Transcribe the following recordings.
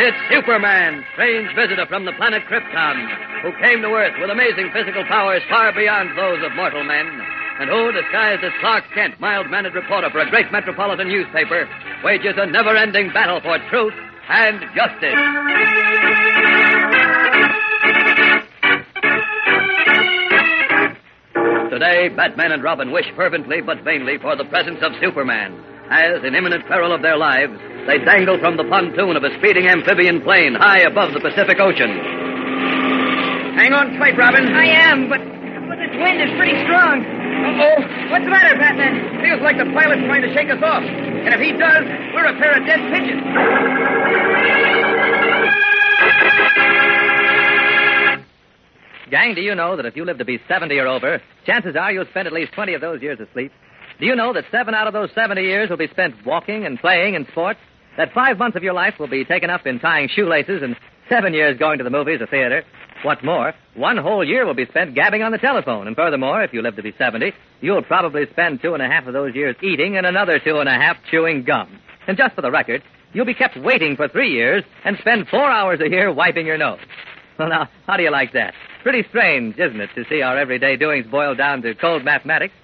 It's Superman, strange visitor from the planet Krypton, who came to Earth with amazing physical powers far beyond those of mortal men, and who, disguised as Clark Kent, mild-mannered reporter for a great metropolitan newspaper, wages a never-ending battle for truth and justice. Today, Batman and Robin wish fervently but vainly for the presence of Superman, as, in imminent peril of their lives, they dangle from the pontoon of a speeding amphibian plane high above the Pacific Ocean. Hang on tight, Robin. I am, but, but this wind is pretty strong. Uh-oh. What's the matter, Batman? Feels like the pilot's trying to shake us off. And if he does, we're a pair of dead pigeons. Gang, do you know that if you live to be 70 or over, chances are you'll spend at least 20 of those years asleep? Do you know that seven out of those 70 years will be spent walking and playing and sports? That five months of your life will be taken up in tying shoelaces and seven years going to the movies or theater? What's more, one whole year will be spent gabbing on the telephone. And furthermore, if you live to be 70, you'll probably spend two and a half of those years eating and another two and a half chewing gum. And just for the record, you'll be kept waiting for three years and spend four hours a year wiping your nose. Well, now, how do you like that? Pretty strange, isn't it, to see our everyday doings boiled down to cold mathematics?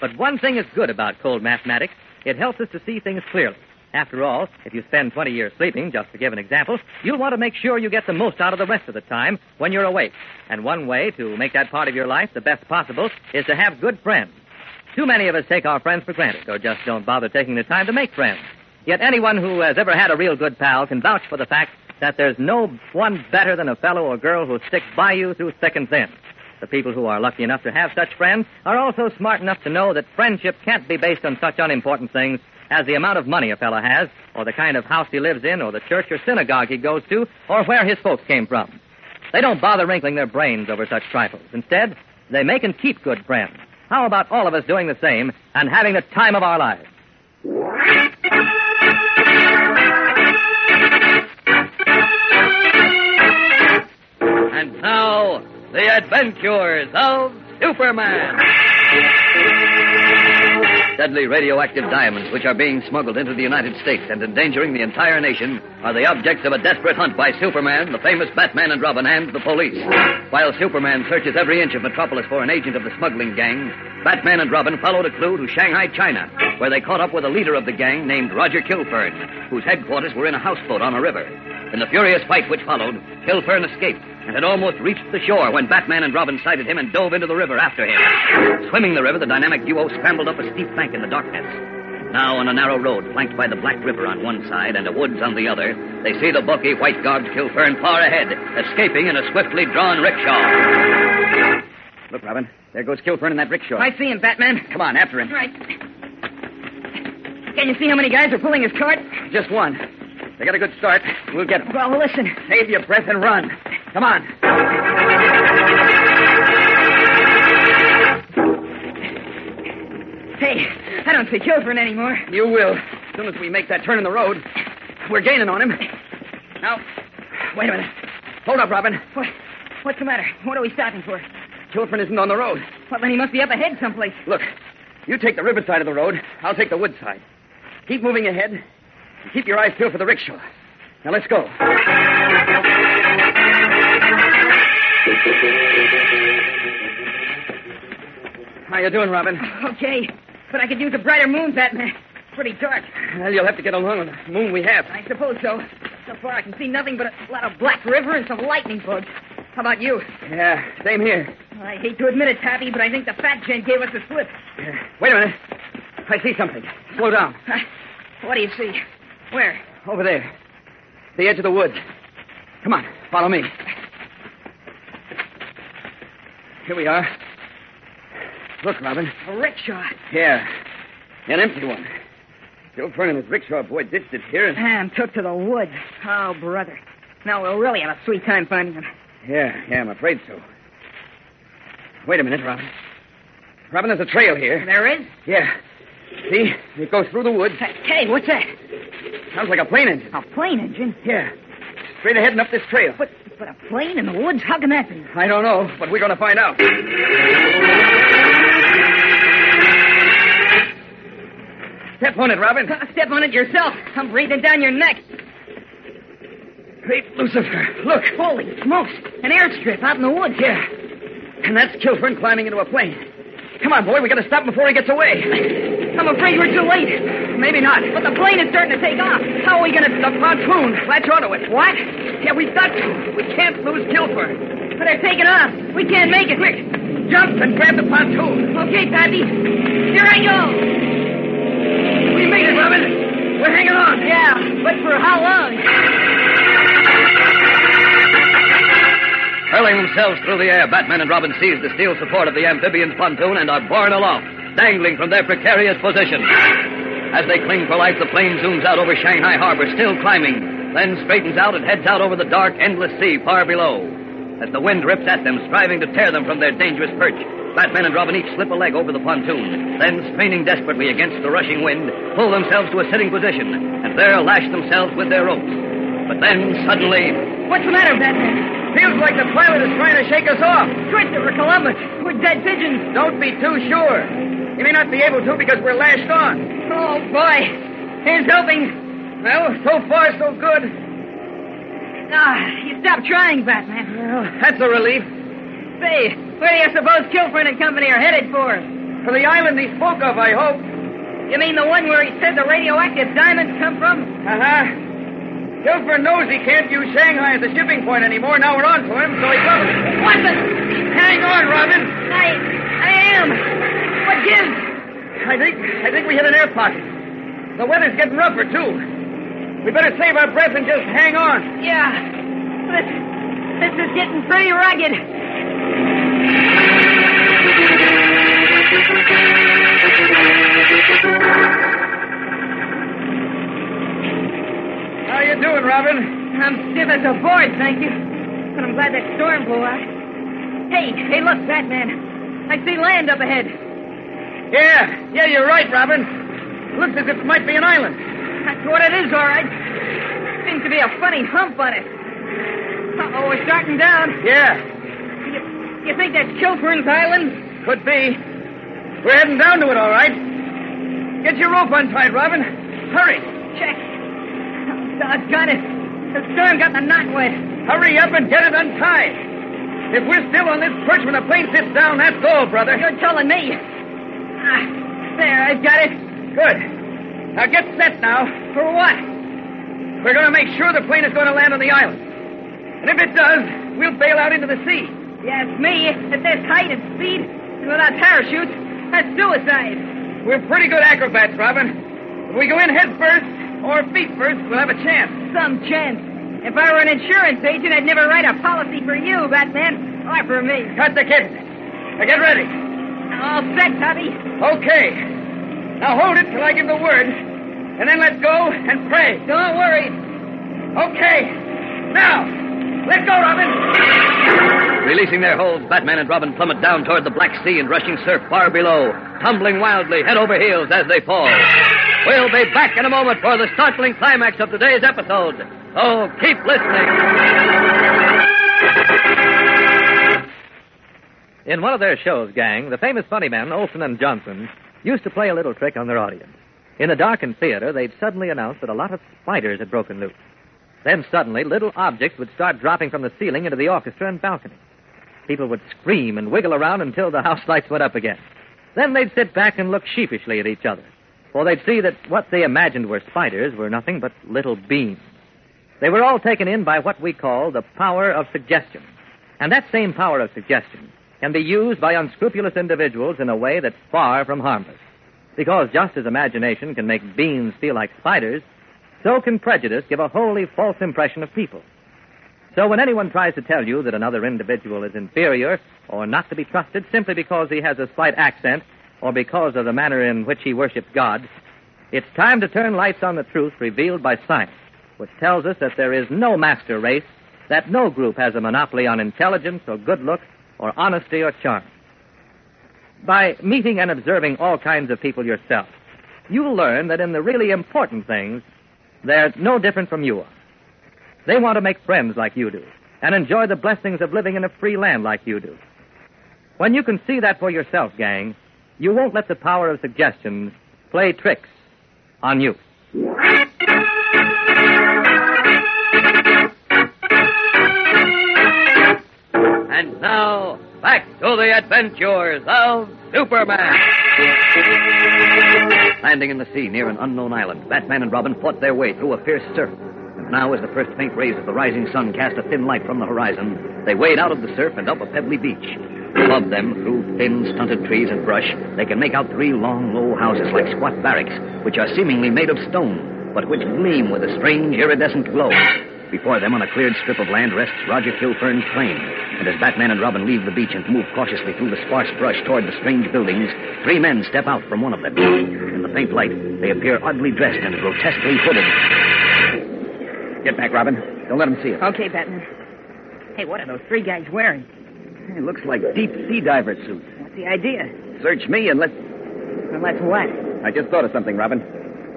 But one thing is good about cold mathematics. It helps us to see things clearly. After all, if you spend 20 years sleeping, just to give an example, you'll want to make sure you get the most out of the rest of the time when you're awake. And one way to make that part of your life the best possible is to have good friends. Too many of us take our friends for granted or just don't bother taking the time to make friends. Yet anyone who has ever had a real good pal can vouch for the fact that there's no one better than a fellow or girl who sticks by you through thick and thin. The people who are lucky enough to have such friends are also smart enough to know that friendship can't be based on such unimportant things as the amount of money a fellow has, or the kind of house he lives in, or the church or synagogue he goes to, or where his folks came from. They don't bother wrinkling their brains over such trifles. Instead, they make and keep good friends. How about all of us doing the same and having the time of our lives? And now, the adventures of Superman. Deadly radioactive diamonds, which are being smuggled into the United States and endangering the entire nation, are the objects of a desperate hunt by Superman, the famous Batman and Robin, and the police. While Superman searches every inch of Metropolis for an agent of the smuggling gang, Batman and Robin followed a clue to Shanghai, China, where they caught up with a leader of the gang named Roger Kilfern, whose headquarters were in a houseboat on a river. In the furious fight which followed, Kilfern escaped and had almost reached the shore when Batman and Robin sighted him and dove into the river after him. Swimming the river, the dynamic duo scrambled up a steep bank in the darkness. Now, on a narrow road flanked by the Black River on one side and the woods on the other, they see the bulky, white-garbed Kilfern far ahead, escaping in a swiftly drawn rickshaw. Look, Robin. There goes Kilfern in that rickshaw. I see him, Batman. Come on, after him. Right. Can you see how many guys are pulling his cart? Just one. They got a good start. We'll get them. Well, listen. Save your breath and run. Come on. Hey, I don't see Kilfern anymore. You will. As soon as we make that turn in the road. We're gaining on him. Now, wait a minute. Hold up, Robin. What? What's the matter? What are we stopping for? Kilfern isn't on the road. Well, then he must be up ahead someplace. Look, you take the river side of the road. I'll take the wood side. Keep moving ahead. And keep your eyes peeled for the rickshaw. Now, let's go. How you doing, Robin? Okay, but I could use a brighter moon, Batman. It's pretty dark. Well, you'll have to get along with the moon we have. I suppose so. So far, I can see nothing but a lot of black river and some lightning bugs. How about you? Yeah, same here. I hate to admit it, Pappy, but I think the fat gent gave us the slip. Yeah. Wait a minute. I see something. Slow down. Uh, what do you see? Where? Over there. The edge of the woods. Come on, follow me. Here we are. Look, Robin. A rickshaw. Yeah. An empty one. Joe Fern and his rickshaw boy ditched it here and... And took to the woods. Oh, brother. Now we'll really have a sweet time finding them. Yeah, yeah, I'm afraid so. Wait a minute, Robin. Robin, there's a trail here. There is? Yeah. See? It goes through the woods. Hey, what's that? Sounds like a plane engine. A plane engine? Yeah. Straight ahead and up this trail. But, but a plane in the woods? How can that be? I don't know, but we're going to find out. Step on it, Robin. Uh, step on it yourself. I'm breathing down your neck. Great Lucifer. Look. Holy smokes. An airstrip out in the woods. Yeah. And that's Kilfern climbing into a plane. Come on, boy. We got to stop him before he gets away. I'm afraid we're too late. Maybe not. But the plane is starting to take off. How are we going to... The pontoon. Latch onto it. What? Yeah, we've got to. We can't lose Kilfern. But they're taking off. We can't make it. Quick. Jump and grab the pontoon. Okay, Pappy. Here I go. We made it, Robin. We're hanging on. Yeah, but for how long? Hurling themselves through the air, Batman and Robin seize the steel support of the amphibian's pontoon and are borne aloft, dangling from their precarious position. As they cling for life, the plane zooms out over Shanghai Harbor, still climbing, then straightens out and heads out over the dark, endless sea far below. As the wind rips at them, striving to tear them from their dangerous perch, Batman and Robin each slip a leg over the pontoon, then, straining desperately against the rushing wind, pull themselves to a sitting position, and there lash themselves with their ropes. But then, suddenly, What's the matter, Batman? Feels like the pilot is trying to shake us off. Christopher Columbus. We're dead pigeons. Don't be too sure. He may not be able to because we're lashed on. Oh, boy. Here's hoping. Well, so far, so good. Ah, you stopped trying, Batman. Well, that's a relief. Say, where do you suppose Kilfern and Company are headed for? For the island he spoke of, I hope. You mean the one where he said the radioactive diamonds come from? Uh-huh. Kilfern knows he can't use Shanghai as a shipping point anymore. Now we're on to him, so he comes. What the? Hang on, Robin. I, I am. Gives? I think I think we hit an air pocket. The weather's getting rougher, too. We better save our breath and just hang on. Yeah. This, this is getting pretty rugged. How are you doing, Robin? I'm stiff as a board, thank you. But I'm glad that storm blew out. Hey, hey, look, Batman. I see land up ahead. Yeah, yeah, you're right, Robin. Looks as if it might be an island. That's what it is, all right. Seems to be a funny hump on it. Uh-oh, we're starting down. Yeah, You, you think that's Kilfern's Island? could be. We're heading down to it, all right. Get your rope untied, Robin. Hurry. Check. Oh, doggone it. The storm got the knot wet. Hurry up and get it untied. If we're still on this perch when the plane sits down, that's all, brother. You're telling me. Ah, there, I've got it. Good. Now get set now. For what? We're going to make sure the plane is going to land on the island. And if it does, we'll bail out into the sea. Yes, me. At this height and speed, and without parachutes, that's suicide. We're pretty good acrobats, Robin. If we go in head first or feet first, we'll have a chance. Some chance. If I were an insurance agent, I'd never write a policy for you, Batman. Or for me. Cut the kid. Now get ready. All set, Tubby. Okay. Now hold it till I give the word. And then let's go and pray. Don't worry. Okay. Now, let go, Robin. Releasing their holds, Batman and Robin plummet down toward the Black Sea and rushing surf far below, tumbling wildly head over heels as they fall. We'll be back in a moment for the startling climax of today's episode. So keep listening. In one of their shows, gang, the famous funny men, Olsen and Johnson, used to play a little trick on their audience. In a darkened theater, they'd suddenly announce that a lot of spiders had broken loose. Then suddenly, little objects would start dropping from the ceiling into the orchestra and balcony. People would scream and wiggle around until the house lights went up again. Then they'd sit back and look sheepishly at each other, for they'd see that what they imagined were spiders were nothing but little beings. They were all taken in by what we call the power of suggestion. And that same power of suggestion can be used by unscrupulous individuals in a way that's far from harmless. Because just as imagination can make beings feel like spiders, so can prejudice give a wholly false impression of people. So when anyone tries to tell you that another individual is inferior or not to be trusted simply because he has a slight accent or because of the manner in which he worships God, it's time to turn lights on the truth revealed by science, which tells us that there is no master race that no group has a monopoly on intelligence or good looks or honesty or charm. By meeting and observing all kinds of people yourself, you'll learn that in the really important things, they're no different from you are. They want to make friends like you do and enjoy the blessings of living in a free land like you do. When you can see that for yourself, gang, you won't let the power of suggestion play tricks on you. And now, back to the adventures of Superman. Landing in the sea near an unknown island, Batman and Robin fought their way through a fierce surf. And now, as the first faint rays of the rising sun cast a thin light from the horizon, they wade out of the surf and up a pebbly beach. Above them, through thin, stunted trees and brush, they can make out three long, low houses like squat barracks, which are seemingly made of stone, but which gleam with a strange, iridescent glow. Before them, on a cleared strip of land, rests Roger Kilfern's plane. And as Batman and Robin leave the beach and move cautiously through the sparse brush toward the strange buildings, three men step out from one of them. In the faint light, they appear oddly dressed and grotesquely hooded. Get back, Robin. Don't let them see us. Okay, Batman. Hey, what are those three guys wearing? It looks like deep sea diver suits. What's the idea? Search me and let. Well, that's what? I just thought of something, Robin.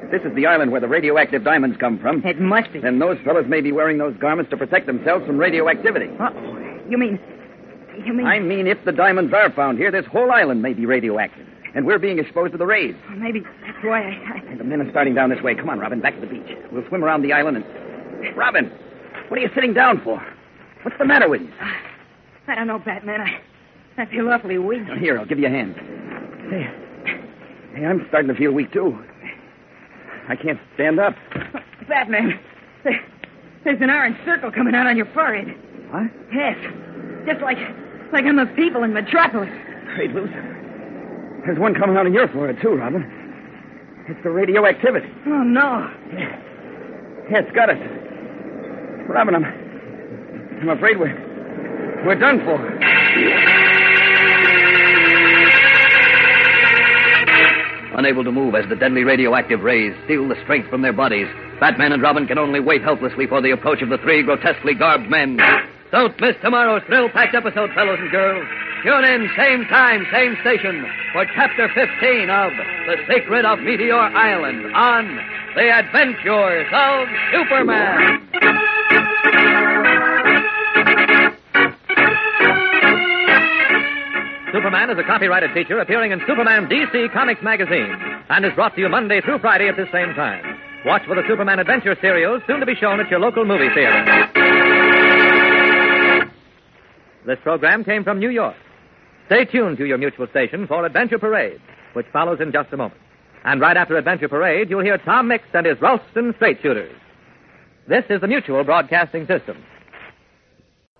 If this is the island where the radioactive diamonds come from, It must be. then those fellows may be wearing those garments to protect themselves from radioactivity. Uh-oh. You mean... You mean... I mean, if the diamonds are found here, this whole island may be radioactive. And we're being exposed to the rays. Oh, maybe that's why I... And the men are starting down this way. Come on, Robin, back to the beach. We'll swim around the island and. Robin, what are you sitting down for? What's the matter with you? I, I don't know, Batman. I, I feel awfully weak. Here, I'll give you a hand. Hey, hey, I'm starting to feel weak too. I can't stand up. Batman, there, there's an orange circle coming out on your forehead. What? Yes. Just like like on those people in Metropolis. Great loose. There's one coming out on your forehead too, Robin. It's the radioactivity. Oh, no. Yeah, it's got us. Robin, I'm. I'm afraid we're. We're done for. Unable to move as the deadly radioactive rays steal the strength from their bodies, Batman and Robin can only wait helplessly for the approach of the three grotesquely garbed men. Don't miss tomorrow's thrill-packed episode, fellows and girls. Tune in, same time, same station, for Chapter 15 of The Secret of Meteor Island on The Adventures of Superman. Superman is a copyrighted feature appearing in Superman DC Comics magazine and is brought to you Monday through Friday at this same time. Watch for the Superman Adventure serials soon to be shown at your local movie theater. This program came from New York. Stay tuned to your mutual station for Adventure Parade, which follows in just a moment. And right after Adventure Parade, you'll hear Tom Mix and his Ralston Straight Shooters. This is the Mutual Broadcasting System.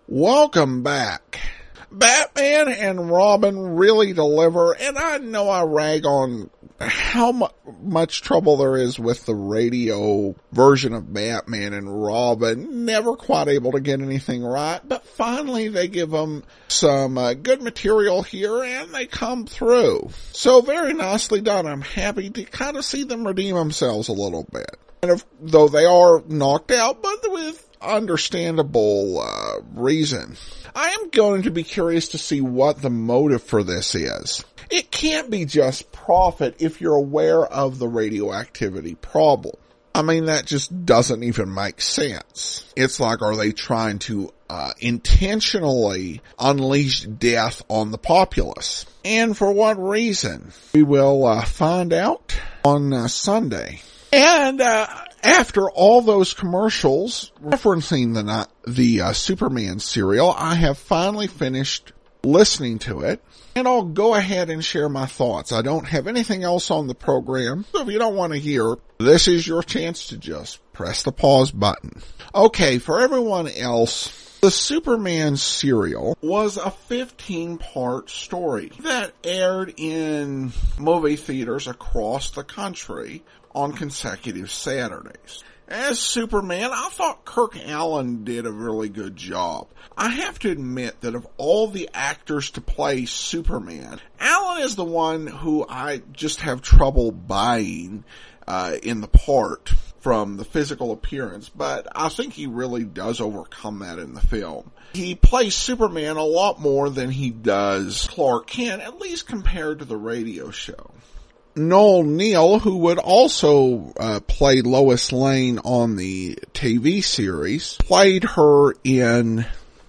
Welcome back. Batman and Robin really deliver, and I know I rag on how mu- much trouble there is with the radio version of Batman and Robin. Never quite able to get anything right, but finally they give them some uh, good material here and they come through. So very nicely done. I'm happy to kind of see them redeem themselves a little bit. If, though they are knocked out, but with understandable uh, reason. I am going to be curious to see what the motive for this is. It can't be just profit if you're aware of the radioactivity problem. I mean, that just doesn't even make sense. It's like, are they trying to uh, intentionally unleash death on the populace? And for what reason? We will uh, find out on uh, Sunday. And uh, after all those commercials referencing the the uh, Superman serial, I have finally finished listening to it, and I'll go ahead and share my thoughts. I don't have anything else on the program, so if you don't want to hear, this is your chance to just press the pause button. Okay, for everyone else. The Superman serial was a 15 part story that aired in movie theaters across the country on consecutive Saturdays. As Superman, I thought Kirk Alyn did a really good job. I have to admit that of all the actors to play Superman, Allen is the one who I just have trouble buying uh, in the part. from the physical appearance, but I think he really does overcome that in the film. He plays Superman a lot more than he does Clark Kent, at least compared to the radio show. Noel Neill, who would also uh, play Lois Lane on the TV series, played her in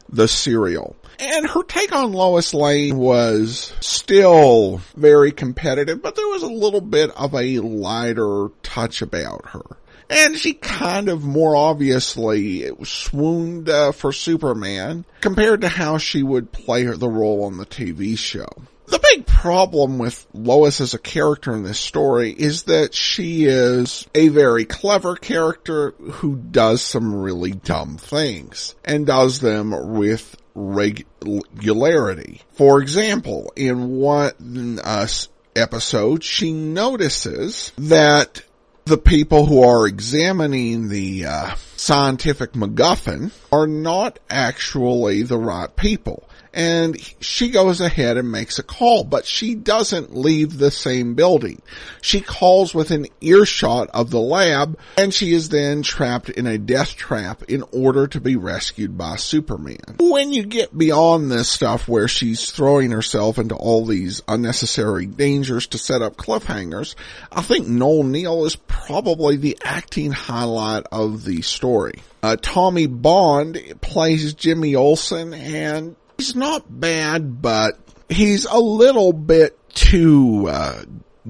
the serial. And her take on Lois Lane was still very competitive, but there was a little bit of a lighter touch about her. And she kind of more obviously swooned uh, for Superman compared to how she would play her, the role on the TV show. The big problem with Lois as a character in this story is that she is a very clever character who does some really dumb things and does them with regularity. For example, in one uh, episode, she notices that the people who are examining the uh, scientific MacGuffin are not actually the right people and she goes ahead and makes a call, but she doesn't leave the same building. She calls within earshot of the lab and she is then trapped in a death trap in order to be rescued by Superman. When you get beyond this stuff where she's throwing herself into all these unnecessary dangers to set up cliffhangers, I think Noel Neill is probably the acting highlight of the story. Uh, Tommy Bond plays Jimmy Olsen and He's not bad, but he's a little bit too uh,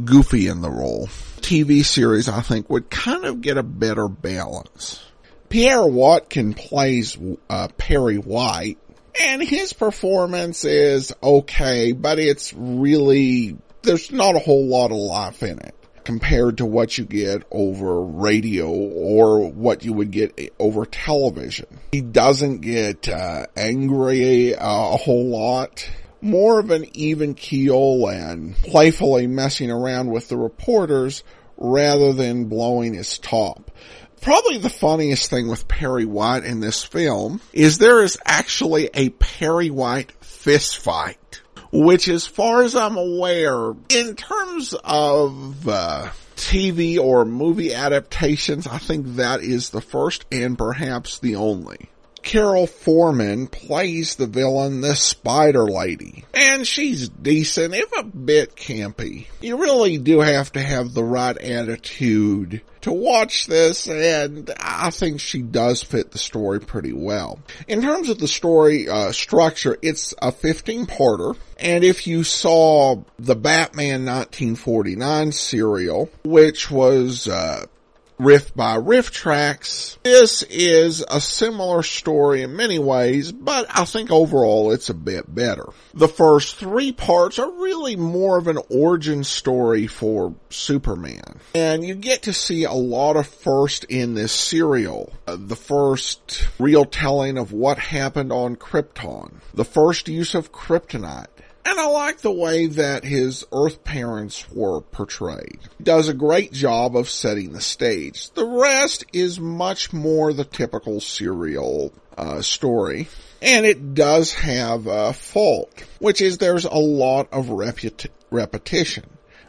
goofy in the role. TV series, I think, would kind of get a better balance. Pierre Watkin plays uh, Perry White, and his performance is okay, but it's really, there's not a whole lot of life in it compared to what you get over radio or what you would get over television. He doesn't get uh, angry uh, a whole lot. More of an even keel and playfully messing around with the reporters rather than blowing his top. Probably the funniest thing with Perry White in this film is there is actually a Perry White fist fight which as far as I'm aware, in terms of, uh, TV or movie adaptations, I think that is the first and perhaps the only. Carol Forman plays the villain, the Spider Lady. And she's decent, if a bit campy. You really do have to have the right attitude to watch this, and I think she does fit the story pretty well. In terms of the story uh, structure, it's a 15-parter, and if you saw the Batman 1949 serial, which was uh, riff by RiffTrax. This is a similar story in many ways, but I think overall it's a bit better. The first three parts are really more of an origin story for Superman. And you get to see a lot of first in this serial. Uh, the first real telling of what happened on Krypton. The first use of kryptonite and I like the way that his Earth parents were portrayed. He does a great job of setting the stage. The rest is much more the typical serial uh, story. And it does have a fault, which is there's a lot of reput- repetition.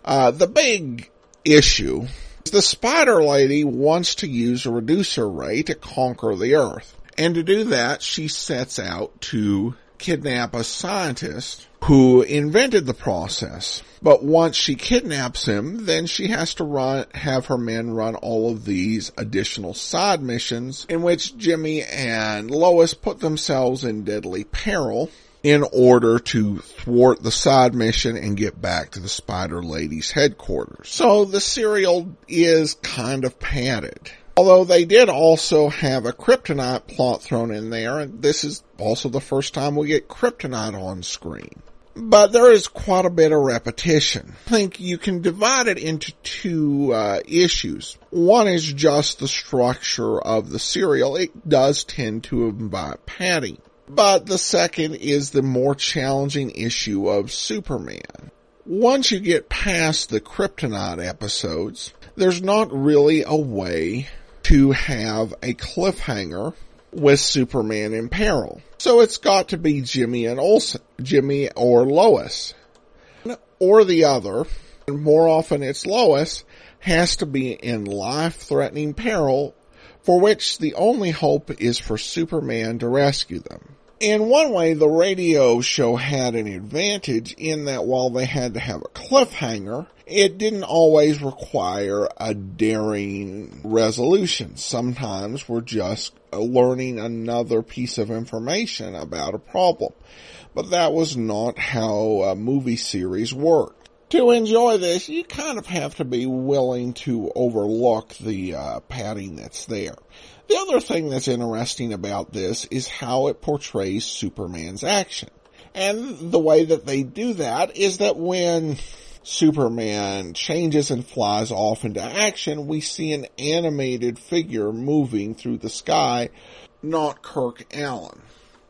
Uh, the big issue is the spider lady wants to use a reducer ray to conquer the earth. And to do that, she sets out to kidnap a scientist who invented the process. But once she kidnaps him, then she has to run, have her men run all of these additional side missions in which Jimmy and Lois put themselves in deadly peril in order to thwart the side mission and get back to the Spider Lady's headquarters. So the serial is kind of padded. Although they did also have a kryptonite plot thrown in there, and this is also the first time we get kryptonite on screen. But there is quite a bit of repetition. I think you can divide it into two uh, issues. One is just the structure of the serial. It does tend to invite padding. But the second is the more challenging issue of Superman. Once you get past the kryptonite episodes, there's not really a way to have a cliffhanger with Superman in peril. So it's got to be Jimmy and Olsen, Jimmy or Lois, or the other. And more often it's Lois has to be in life-threatening peril for which the only hope is for Superman to rescue them. In one way, the radio show had an advantage in that while they had to have a cliffhanger, it didn't always require a daring resolution. Sometimes we're just learning another piece of information about a problem. But that was not how a movie series worked to enjoy this, you kind of have to be willing to overlook the uh, padding that's there. The other thing that's interesting about this is how it portrays Superman's action. And the way that they do that is that when Superman changes and flies off into action, we see an animated figure moving through the sky, not Kirk Alyn.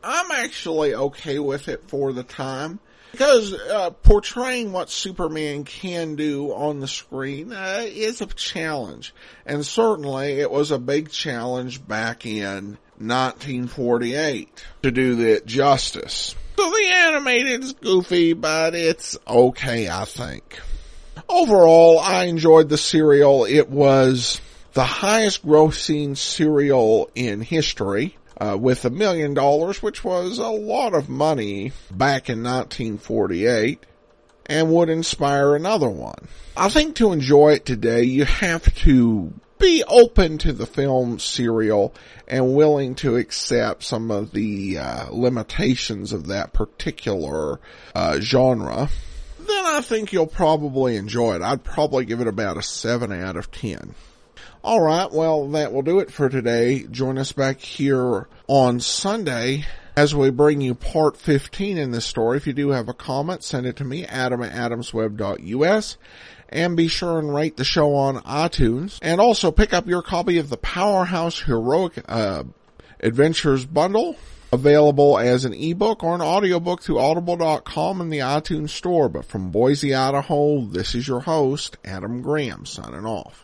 I'm actually okay with it for the time because uh, portraying what Superman can do on the screen uh, is a challenge, and certainly it was a big challenge back in 1948 to do that justice. So the animated is goofy, but it's okay, I think. Overall, I enjoyed the serial. It was the highest grossing serial in history uh, with a million dollars, which was a lot of money back in 1948 and would inspire another one. I think to enjoy it today, you have to be open to the film serial and willing to accept some of the uh, limitations of that particular uh, genre. Then I think you'll probably enjoy it. I'd probably give it about a 7 out of 10. All right. Well, that will do it for today. Join us back here on Sunday as we bring you part 15 in this story. If you do have a comment, send it to me, adam at adamsweb.us. And be sure and rate the show on iTunes. And also pick up your copy of the Powerhouse Heroic uh, Adventures Bundle available as an ebook or an audiobook through audible.com and the iTunes store. But from Boise, Idaho, this is your host, Adam Graham, signing off.